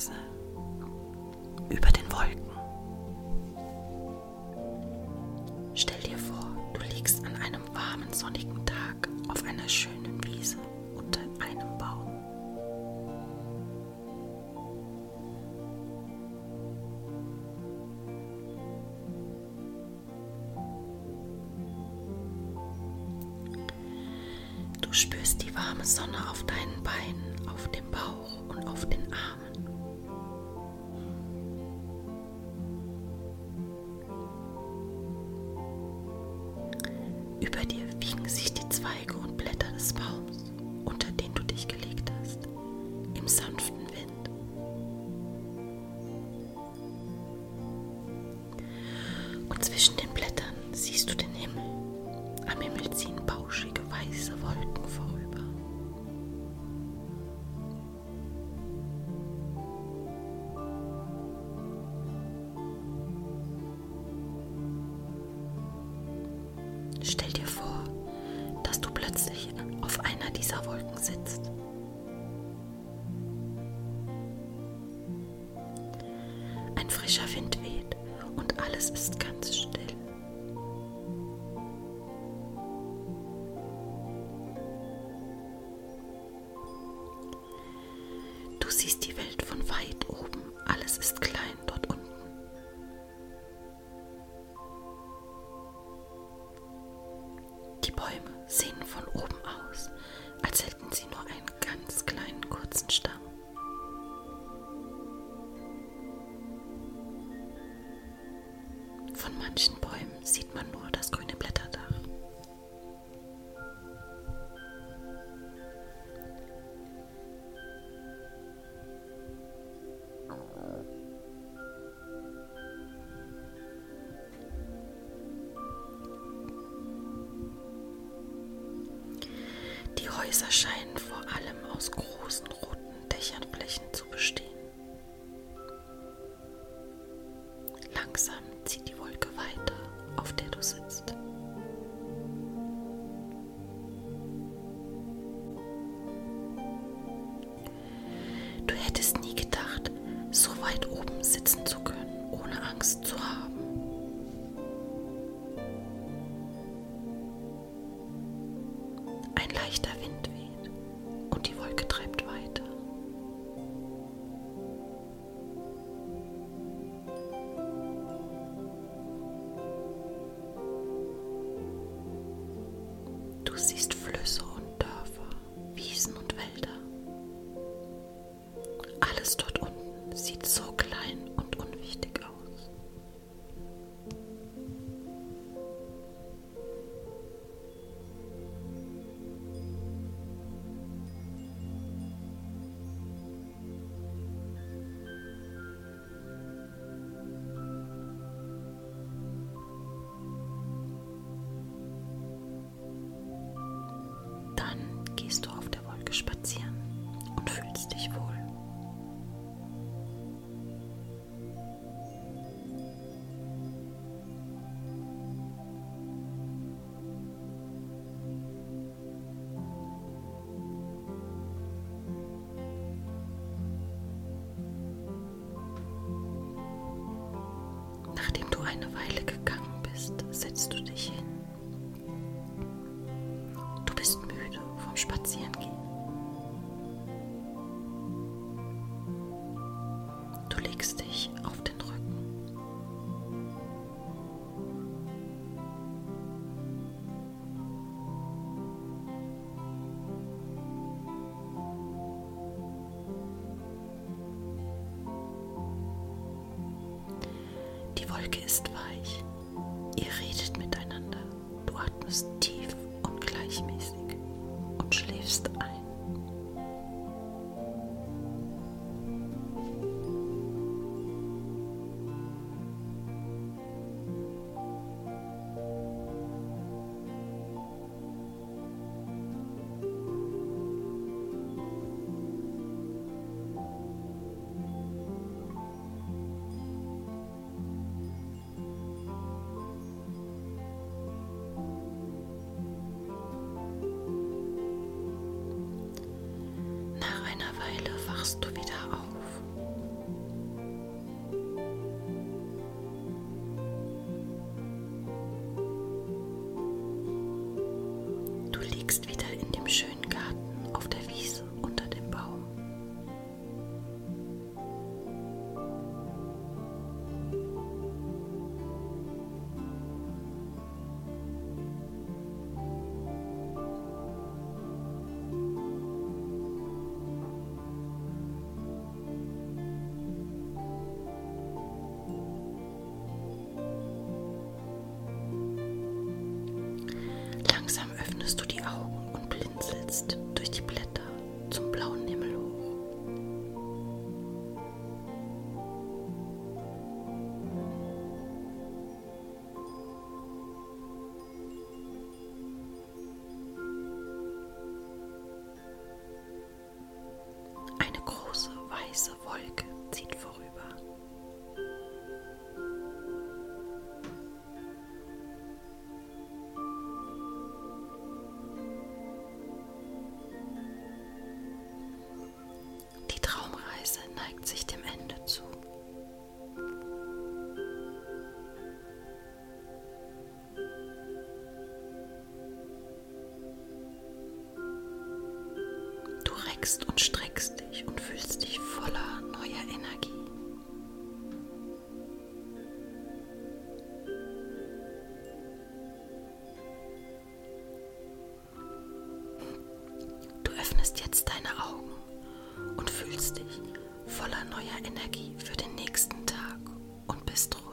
Reise über den Wolken. Stell dir vor, du liegst an einem warmen, sonnigen Tag auf einer schönen Wiese unter einem Baum. Du spürst die warme Sonne auf deinen Beinen, auf dem Bauch und auf den Armen. Über dir wiegen sich die Zweige und Blätter des Baums, unter den du dich gelegt hast, im sanften Wind. Und zwischen den Blättern siehst du den Himmel. Am Himmel ziehen bauschige weiße Wolken vorüber. Frischer Wind weht und alles ist ganz still. Du siehst die Welt von weit oben, alles ist klein Häuser scheinen vor allem aus großen roten Dächernflächen zu bestehen. Langsam zieht die Wolke weiter, auf der du sitzt. Du hättest nie gedacht, so weit oben sitzen zu können, ohne Angst zu haben. Alles dort dich hin. Du bist müde vom Spazierengehen. Du legst dich auf den Rücken. Die Wolke ist weich. Ihr redet miteinander. Gleichmäßig und schläfst ein. Weile wachst du wieder auf öffnest du die Augen und blinzelst durch die Blätter zum blauen Himmel hoch. Eine große weiße Wolke zieht vorüber. Du reckst und streckst dich und fühlst dich voller neuer Energie. Du öffnest jetzt deine Augen und fühlst dich voller neuer Energie für den nächsten Tag und bist ruhig.